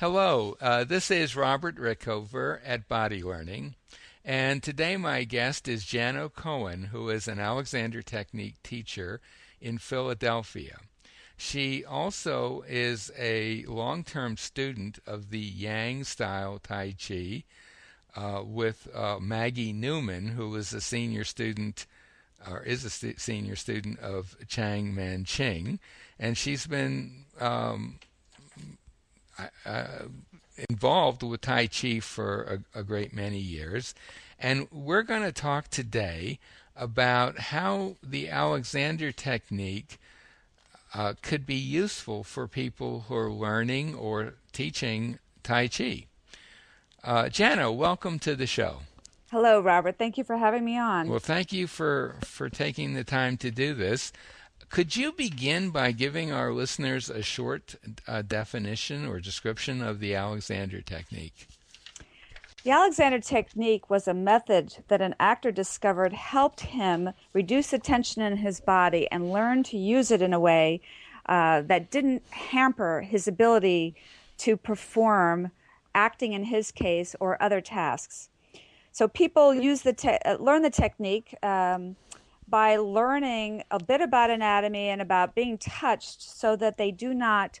Hello, uh, this is Robert Rickover at Body Learning, and today my guest is Jano Cohen, who is an Alexander Technique teacher in Philadelphia. She also is a long term student of the Yang style Tai Chi uh, with uh, Maggie Newman, who is a senior student or is a st- senior student of Cheng Man Ching, and she's been um, involved with Tai Chi for a, a great many years. And we're going to talk today about how the Alexander technique uh, could be useful for people who are learning or teaching Tai Chi. Uh, Jano, welcome to the show. Hello, Robert. Thank you for having me on. Well, thank you for, for taking the time to do this. Could you begin by giving our listeners a short uh, definition or description of the Alexander technique? The Alexander technique was a method that an actor discovered helped him reduce the tension in his body and learn to use it in a way uh, that didn't hamper his ability to perform acting in his case or other tasks. So people use the te- uh, learn the technique um, by learning a bit about anatomy and about being touched so that they do not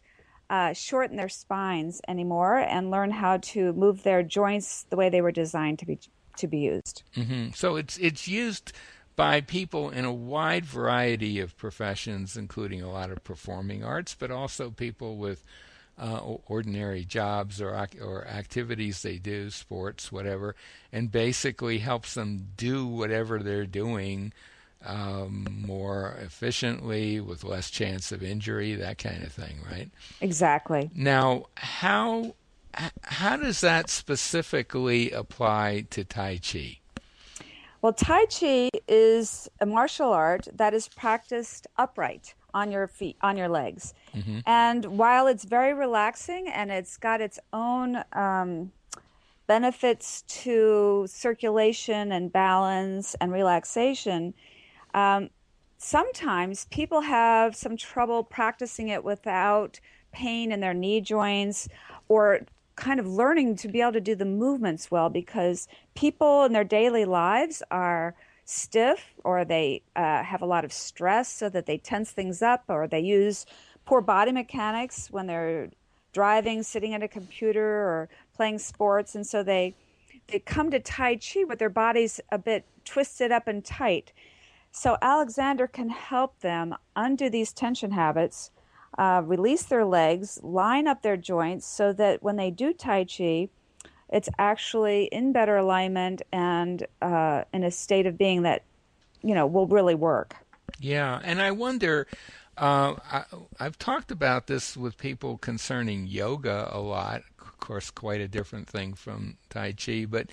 uh, shorten their spines anymore and learn how to move their joints the way they were designed to be to be used. Mm-hmm. So it's it's used by people in a wide variety of professions, including a lot of performing arts, but also people with uh, ordinary jobs or or activities they do, sports, whatever, and basically helps them do whatever they're doing um, more efficiently with less chance of injury, that kind of thing, right? Exactly. Now, how how does that specifically apply to Tai Chi? Well, Tai Chi is a martial art that is practiced upright on your feet, on your legs. Mm-hmm. And while it's very relaxing and it's got its own um, benefits to circulation and balance and relaxation, um, sometimes people have some trouble practicing it without pain in their knee joints or kind of learning to be able to do the movements well because people in their daily lives are stiff or they uh, have a lot of stress so that they tense things up or they use poor body mechanics when they're driving sitting at a computer or playing sports. And so they they come to tai chi with their bodies a bit twisted up and tight so Alexander can help them undo these tension habits, uh, release their legs, line up their joints so that when they do Tai Chi, it's actually in better alignment and uh, in a state of being that, you know, will really work. Yeah, and I wonder. Uh, I, I've talked about this with people concerning yoga a lot. Of course, quite a different thing from Tai Chi, but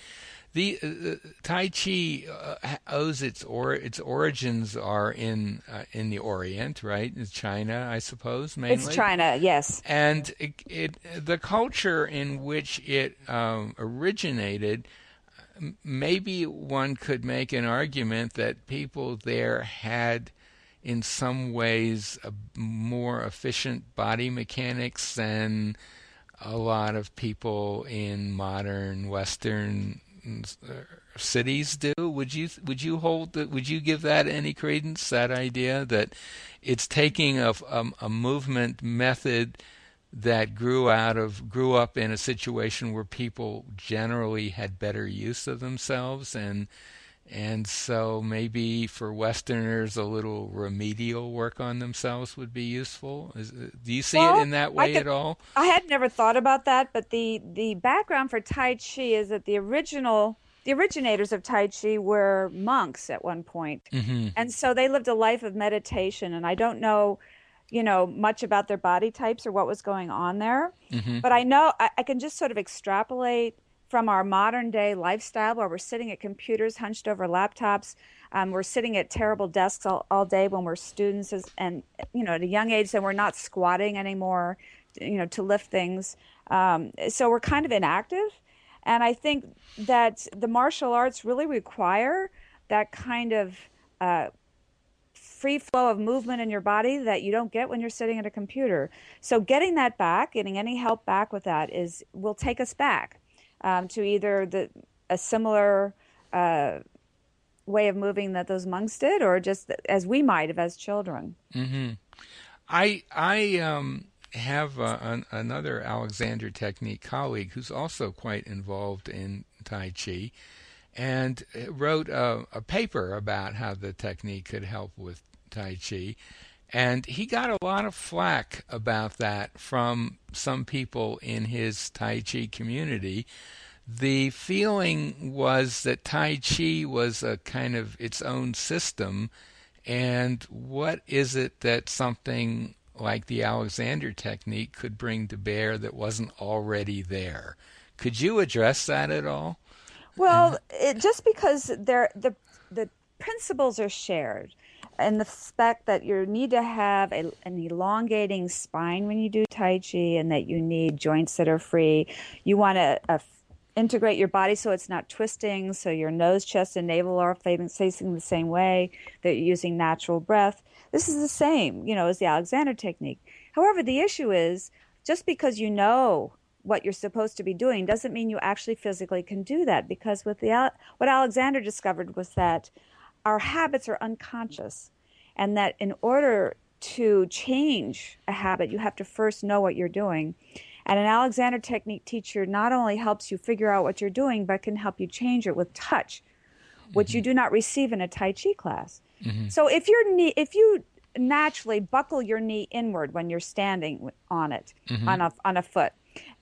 the uh, Tai Chi uh, owes its or its origins are in uh, in the Orient, right? In China, I suppose, mainly. It's China, yes. And it, it the culture in which it um, originated, maybe one could make an argument that people there had in some ways a more efficient body mechanics than a lot of people in modern Western uh, cities do. Would you would you hold that? Would you give that any credence? That idea that it's taking a, a, a movement method that grew out of grew up in a situation where people generally had better use of themselves and and so maybe for Westerners, a little remedial work on themselves would be useful. Is, do you see well, it in that way could, at all? I had never thought about that, but the the background for Tai Chi is that the original the originators of Tai Chi were monks at one point. Mm-hmm. and so they lived a life of meditation. And I don't know, you know, much about their body types or what was going on there, mm-hmm. but I know I, I can just sort of extrapolate from our modern day lifestyle where we're sitting at computers hunched over laptops. Um, we're sitting at terrible desks all, all day when we're students as, and, you know, at a young age, and we're not squatting anymore, you know, to lift things. Um, so we're kind of inactive. And I think that the martial arts really require that kind of uh, free flow of movement in your body that you don't get when you're sitting at a computer. So getting that back, getting any help back with that is will take us back um, to either the a similar uh, way of moving that those monks did, or just as we might have as children. Mm-hmm. I I um, have uh, an, another Alexander Technique colleague who's also quite involved in Tai Chi, and wrote a, a paper about how the technique could help with Tai Chi. And he got a lot of flack about that from some people in his Tai Chi community. The feeling was that Tai Chi was a kind of its own system, and what is it that something like the Alexander technique could bring to bear that wasn't already there? Could you address that at all? Well, it, just because the the principles are shared, and the fact that you need to have a, an elongating spine when you do Tai Chi, and that you need joints that are free. You want to uh, integrate your body so it's not twisting, so your nose, chest, and navel are facing the same way. That you're using natural breath. This is the same, you know, as the Alexander technique. However, the issue is just because you know what you're supposed to be doing doesn't mean you actually physically can do that because with the what Alexander discovered was that our habits are unconscious and that in order to change a habit you have to first know what you're doing and an Alexander technique teacher not only helps you figure out what you're doing but can help you change it with touch which mm-hmm. you do not receive in a tai chi class mm-hmm. so if you're if you naturally buckle your knee inward when you're standing on it mm-hmm. on a on a foot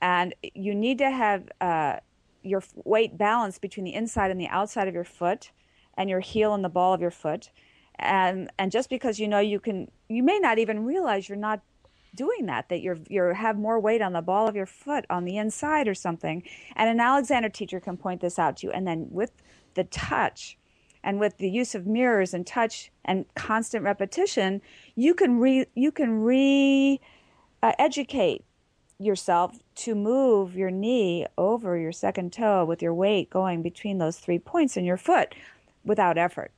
and you need to have uh, your weight balanced between the inside and the outside of your foot and your heel and the ball of your foot. And and just because you know you can you may not even realize you're not doing that that you're you have more weight on the ball of your foot on the inside or something. And an alexander teacher can point this out to you. And then with the touch and with the use of mirrors and touch and constant repetition you can re you can re uh, educate yourself to move your knee over your second toe with your weight going between those three points in your foot without effort.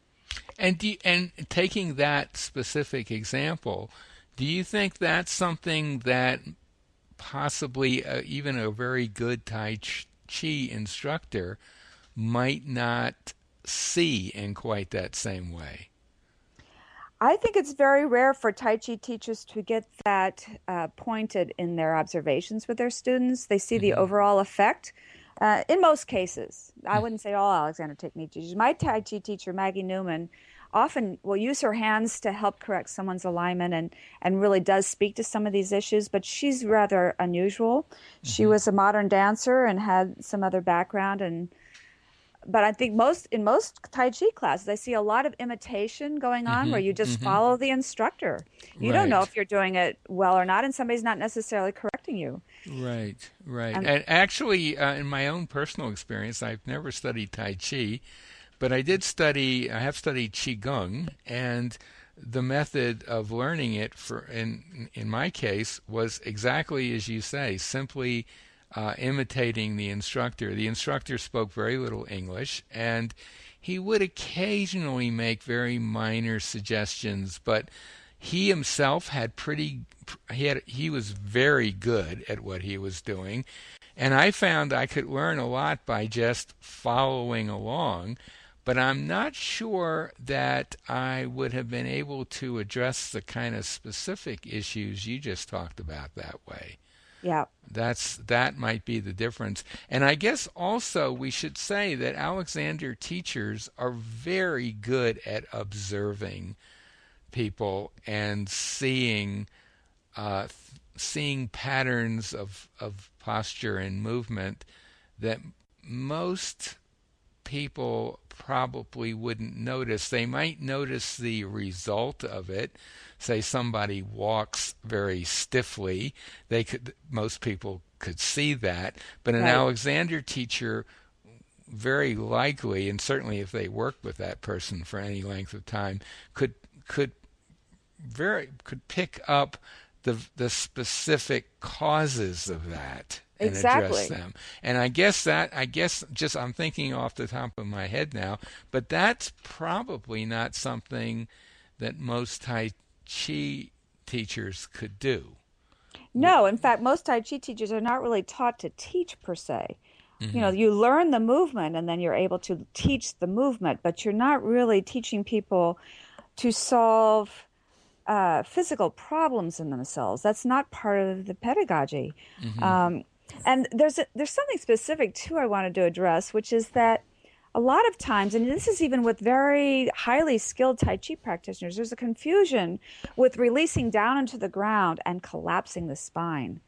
And you, and taking that specific example, do you think that's something that possibly uh, even a very good Tai Chi instructor might not see in quite that same way? I think it's very rare for Tai Chi teachers to get that uh, pointed in their observations with their students. They see mm-hmm. the overall effect. Uh, in most cases, I mm-hmm. wouldn't say all Alexander Technique teachers. My Tai Chi teacher, Maggie Newman, often will use her hands to help correct someone's alignment and, and really does speak to some of these issues, but she's rather unusual. Mm-hmm. She was a modern dancer and had some other background and but I think most in most Tai Chi classes, I see a lot of imitation going on mm-hmm, where you just mm-hmm. follow the instructor. You right. don't know if you're doing it well or not, and somebody's not necessarily correcting you. Right, right. And, and actually, uh, in my own personal experience, I've never studied Tai Chi, but I did study. I have studied Qigong, and the method of learning it for in in my case was exactly as you say, simply uh, imitating the instructor. The instructor spoke very little English, and he would occasionally make very minor suggestions, but he himself had pretty he had he was very good at what he was doing and I found I could learn a lot by just following along but I'm not sure that I would have been able to address the kind of specific issues you just talked about that way. Yeah. That's that might be the difference. And I guess also we should say that Alexander teachers are very good at observing people and seeing uh, seeing patterns of of posture and movement that most people probably wouldn't notice. They might notice the result of it. Say somebody walks very stiffly, they could most people could see that, but an right. Alexander teacher very likely and certainly if they worked with that person for any length of time could could very could pick up the the specific causes of that and exactly. address them. And I guess that I guess just I'm thinking off the top of my head now, but that's probably not something that most Tai Chi teachers could do. No, in fact, most Tai Chi teachers are not really taught to teach per se. Mm-hmm. You know, you learn the movement and then you're able to teach the movement, but you're not really teaching people to solve uh, physical problems in themselves. That's not part of the pedagogy. Mm-hmm. Um, and there's a, there's something specific too I wanted to address, which is that a lot of times, and this is even with very highly skilled Tai Chi practitioners, there's a confusion with releasing down into the ground and collapsing the spine,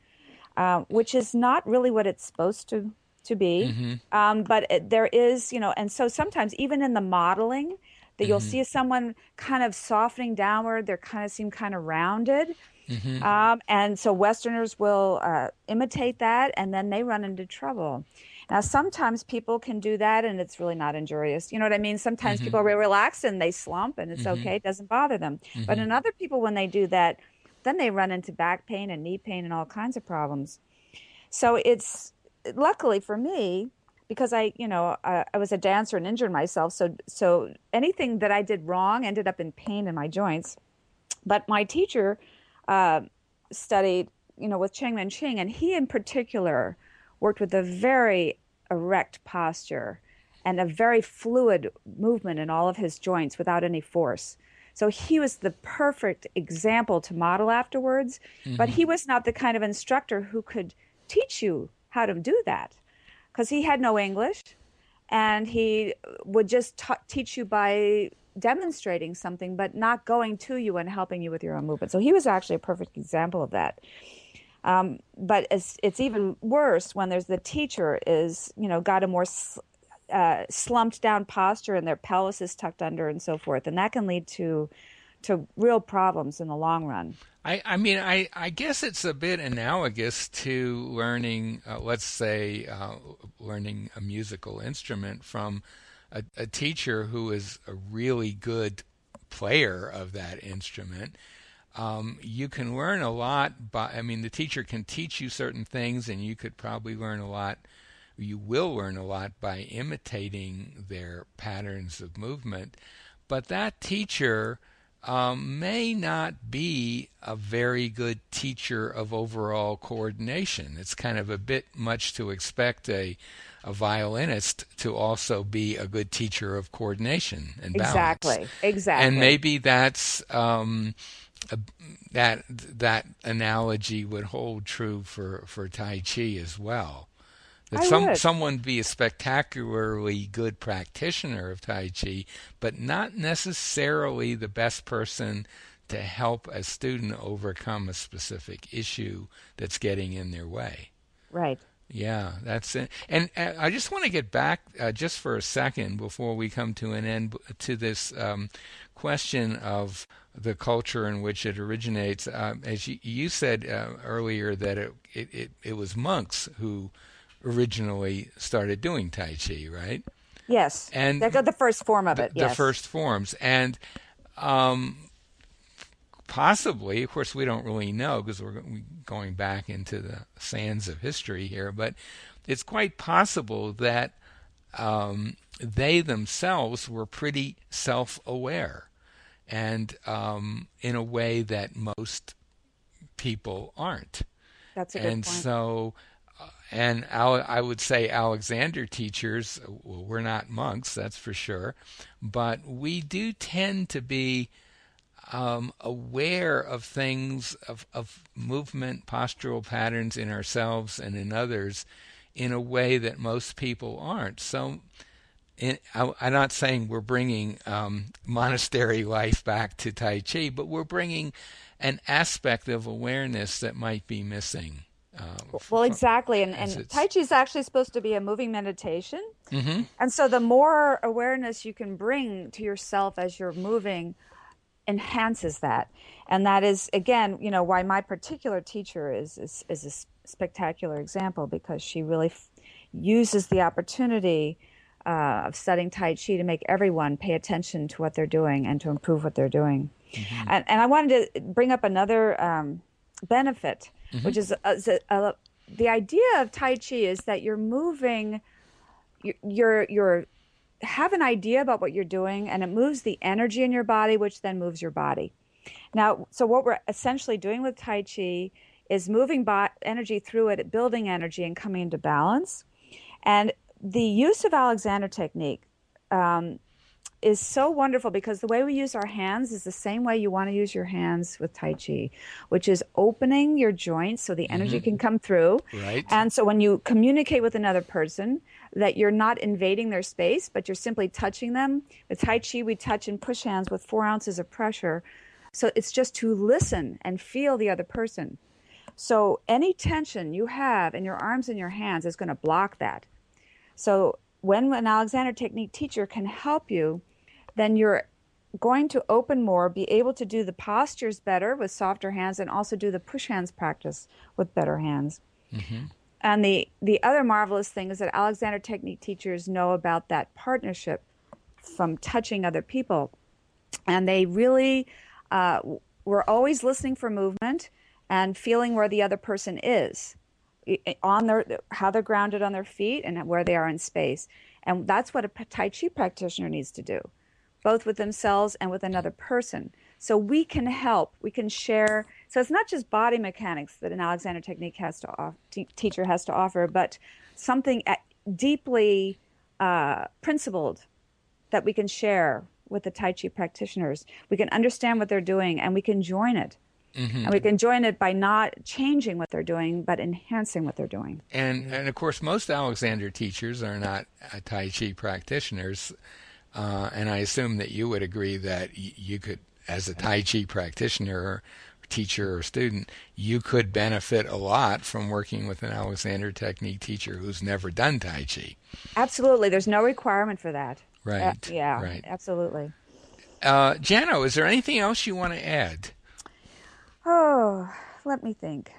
uh, which is not really what it's supposed to to be. Mm-hmm. Um, but it, there is, you know, and so sometimes even in the modeling, that mm-hmm. you'll see someone kind of softening downward, they're kind of seem kind of rounded. Mm-hmm. Um, and so Westerners will uh, imitate that, and then they run into trouble. Now, sometimes people can do that and it's really not injurious. You know what I mean? Sometimes mm-hmm. people are relaxed and they slump and it's mm-hmm. okay. It doesn't bother them. Mm-hmm. But in other people, when they do that, then they run into back pain and knee pain and all kinds of problems. So it's luckily for me, because I, you know, I, I was a dancer and injured myself. So, so anything that I did wrong ended up in pain in my joints. But my teacher uh, studied, you know, with Cheng Man Ching, and he in particular worked with a very erect posture and a very fluid movement in all of his joints without any force. So he was the perfect example to model afterwards, mm-hmm. but he was not the kind of instructor who could teach you how to do that because he had no English and he would just ta- teach you by demonstrating something but not going to you and helping you with your own movement. So he was actually a perfect example of that. Um, but it's, it's even worse when there's the teacher is you know got a more uh, slumped down posture and their pelvis is tucked under and so forth, and that can lead to to real problems in the long run. I, I mean, I, I guess it's a bit analogous to learning, uh, let's say, uh, learning a musical instrument from a, a teacher who is a really good player of that instrument um, you can learn a lot by i mean the teacher can teach you certain things and you could probably learn a lot you will learn a lot by imitating their patterns of movement but that teacher um, may not be a very good teacher of overall coordination. It's kind of a bit much to expect a a violinist to also be a good teacher of coordination and balance. Exactly. Exactly. And maybe that's um, that that analogy would hold true for, for Tai Chi as well. That I some would. someone be a spectacularly good practitioner of Tai Chi, but not necessarily the best person to help a student overcome a specific issue that's getting in their way. Right. Yeah, that's it. And uh, I just want to get back uh, just for a second before we come to an end to this um, question of the culture in which it originates. Uh, as you, you said uh, earlier, that it, it, it, it, was monks who originally started doing Tai Chi, right? Yes. And they got the first form of the, it. Yes. The first forms. And um, possibly, of course, we don't really know because we're going back into the sands of history here, but it's quite possible that um, they themselves were pretty self aware and um, in a way that most people aren't. That's a good and point. so, uh, and I would say Alexander teachers, well, we're not monks, that's for sure, but we do tend to be um, aware of things, of, of movement, postural patterns in ourselves and in others in a way that most people aren't. So in, I, am not saying we're bringing um, monastery life back to Tai Chi, but we're bringing an aspect of awareness that might be missing. Um, well, exactly, and, and Tai Chi is actually supposed to be a moving meditation, mm-hmm. and so the more awareness you can bring to yourself as you're moving, enhances that, and that is again, you know, why my particular teacher is is, is a spectacular example because she really f- uses the opportunity uh, of studying Tai Chi to make everyone pay attention to what they're doing and to improve what they're doing. Mm-hmm. And, and, I wanted to bring up another um, benefit, mm-hmm. which is, uh, uh, the idea of Tai Chi is that you're moving, you're, you're have an idea about what you're doing and it moves the energy in your body, which then moves your body. Now, so what we're essentially doing with Tai Chi is moving bo- energy through it, building energy and coming into balance. And the use of Alexander technique um, is so wonderful because the way we use our hands is the same way you want to use your hands with Tai Chi, which is opening your joints so the energy mm-hmm. can come through. Right. And so when you communicate with another person, that you're not invading their space, but you're simply touching them. With Tai Chi, we touch and push hands with four ounces of pressure. So it's just to listen and feel the other person. So any tension you have in your arms and your hands is going to block that. So when an Alexander Technique teacher can help you, then you're going to open more, be able to do the postures better with softer hands, and also do the push hands practice with better hands. Mm-hmm. And the, the other marvelous thing is that Alexander Technique teachers know about that partnership from touching other people. And they really uh, were always listening for movement and feeling where the other person is on their how they're grounded on their feet and where they are in space. And that's what a Tai Chi practitioner needs to do, both with themselves and with another person. So we can help, we can share. So it's not just body mechanics that an Alexander technique has to off, teacher has to offer, but something deeply uh, principled that we can share with the Tai Chi practitioners. We can understand what they're doing and we can join it. Mm-hmm. And we can join it by not changing what they're doing, but enhancing what they're doing. And and of course, most Alexander teachers are not Tai Chi practitioners, uh, and I assume that you would agree that y- you could, as a Tai Chi practitioner, or teacher or student, you could benefit a lot from working with an Alexander technique teacher who's never done Tai Chi. Absolutely, there's no requirement for that. Right. Uh, yeah. Right. Absolutely. Uh, Jano, is there anything else you want to add? Oh, let me think.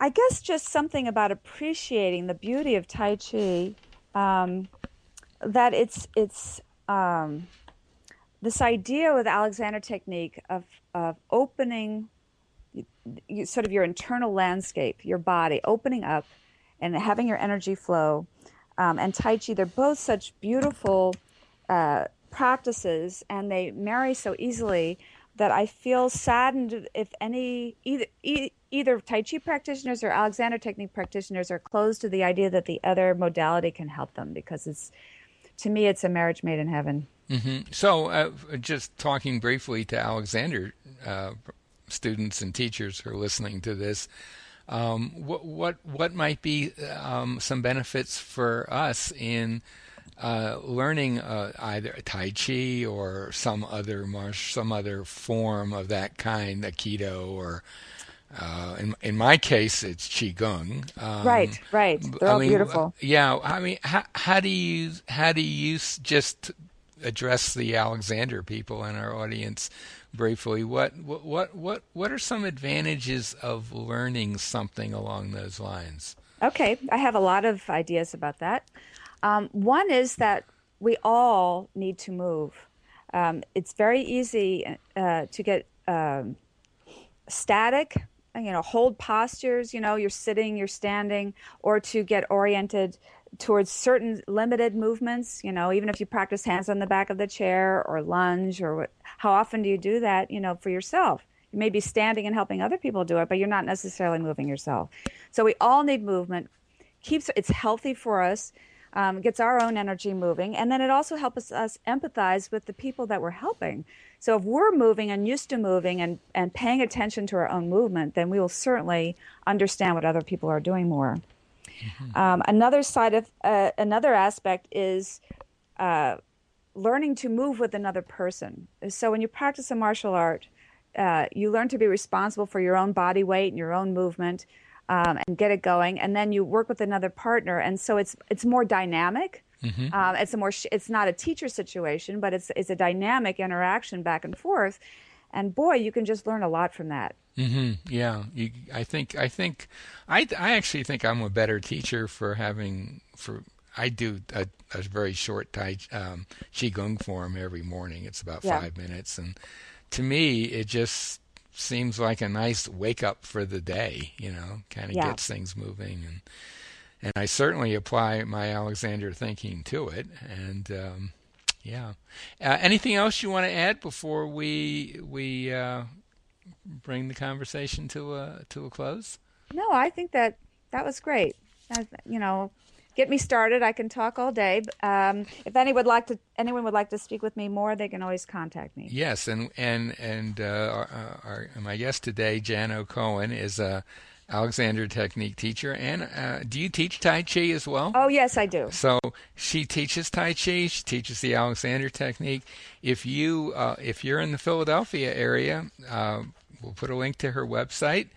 I guess just something about appreciating the beauty of Tai Chi. Um, that it's it's um, this idea with Alexander technique of of opening you, sort of your internal landscape, your body, opening up and having your energy flow. Um, and Tai Chi, they're both such beautiful uh, practices, and they marry so easily that I feel saddened if any either either Tai Chi practitioners or Alexander Technique practitioners are closed to the idea that the other modality can help them because it's to me it's a marriage made in heaven. Mm-hmm. So, uh, just talking briefly to Alexander uh, students and teachers who are listening to this, um, what what what might be um, some benefits for us in uh, learning uh, either Tai Chi or some other some other form of that kind, Aikido or uh, in in my case, it's qigong. Um, right, right. They're I all mean, beautiful. Yeah, I mean, how, how do you how do you just address the Alexander people in our audience briefly? What what what what what are some advantages of learning something along those lines? Okay, I have a lot of ideas about that. Um, one is that we all need to move. Um, it's very easy uh, to get um, static, you know, hold postures, you know, you're sitting, you're standing, or to get oriented towards certain limited movements, you know, even if you practice hands on the back of the chair or lunge or what, how often do you do that, you know, for yourself? You may be standing and helping other people do it, but you're not necessarily moving yourself. So we all need movement. Keeps it's healthy for us um, gets our own energy moving, and then it also helps us empathize with the people that we're helping. So if we're moving and used to moving and, and paying attention to our own movement, then we will certainly understand what other people are doing more. Mm-hmm. Um, another side of uh, another aspect is uh, learning to move with another person. So when you practice a martial art, uh, you learn to be responsible for your own body weight and your own movement um, and get it going, and then you work with another partner, and so it's it's more dynamic. Mm-hmm. Um, it's a more sh- it's not a teacher situation, but it's it's a dynamic interaction back and forth, and boy, you can just learn a lot from that. Mm-hmm. Yeah, you, I think I think I I actually think I'm a better teacher for having for I do a, a very short tai um, qigong form every morning. It's about yeah. five minutes, and to me, it just seems like a nice wake up for the day, you know, kind of yeah. gets things moving and and I certainly apply my Alexander thinking to it. And um, yeah, uh, anything else you want to add before we we uh, bring the conversation to a to a close? No, I think that that was great. you know, get me started. I can talk all day. Um, if anyone would like to, anyone would like to speak with me more, they can always contact me. Yes, and and and uh, our, our, my guest today, Jano Cohen, is a Alexander Technique teacher. And uh, do you teach Tai Chi as well? Oh yes, I do. So she teaches Tai Chi. She teaches the Alexander Technique. If you uh, if you're in the Philadelphia area, uh, we'll put a link to her website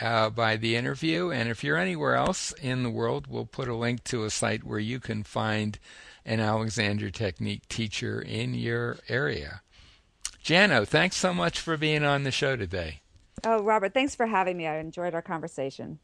uh, by the interview. And if you're anywhere else in the world, we'll put a link to a site where you can find an Alexander Technique teacher in your area. Jano, thanks so much for being on the show today. Oh, Robert, thanks for having me. I enjoyed our conversation.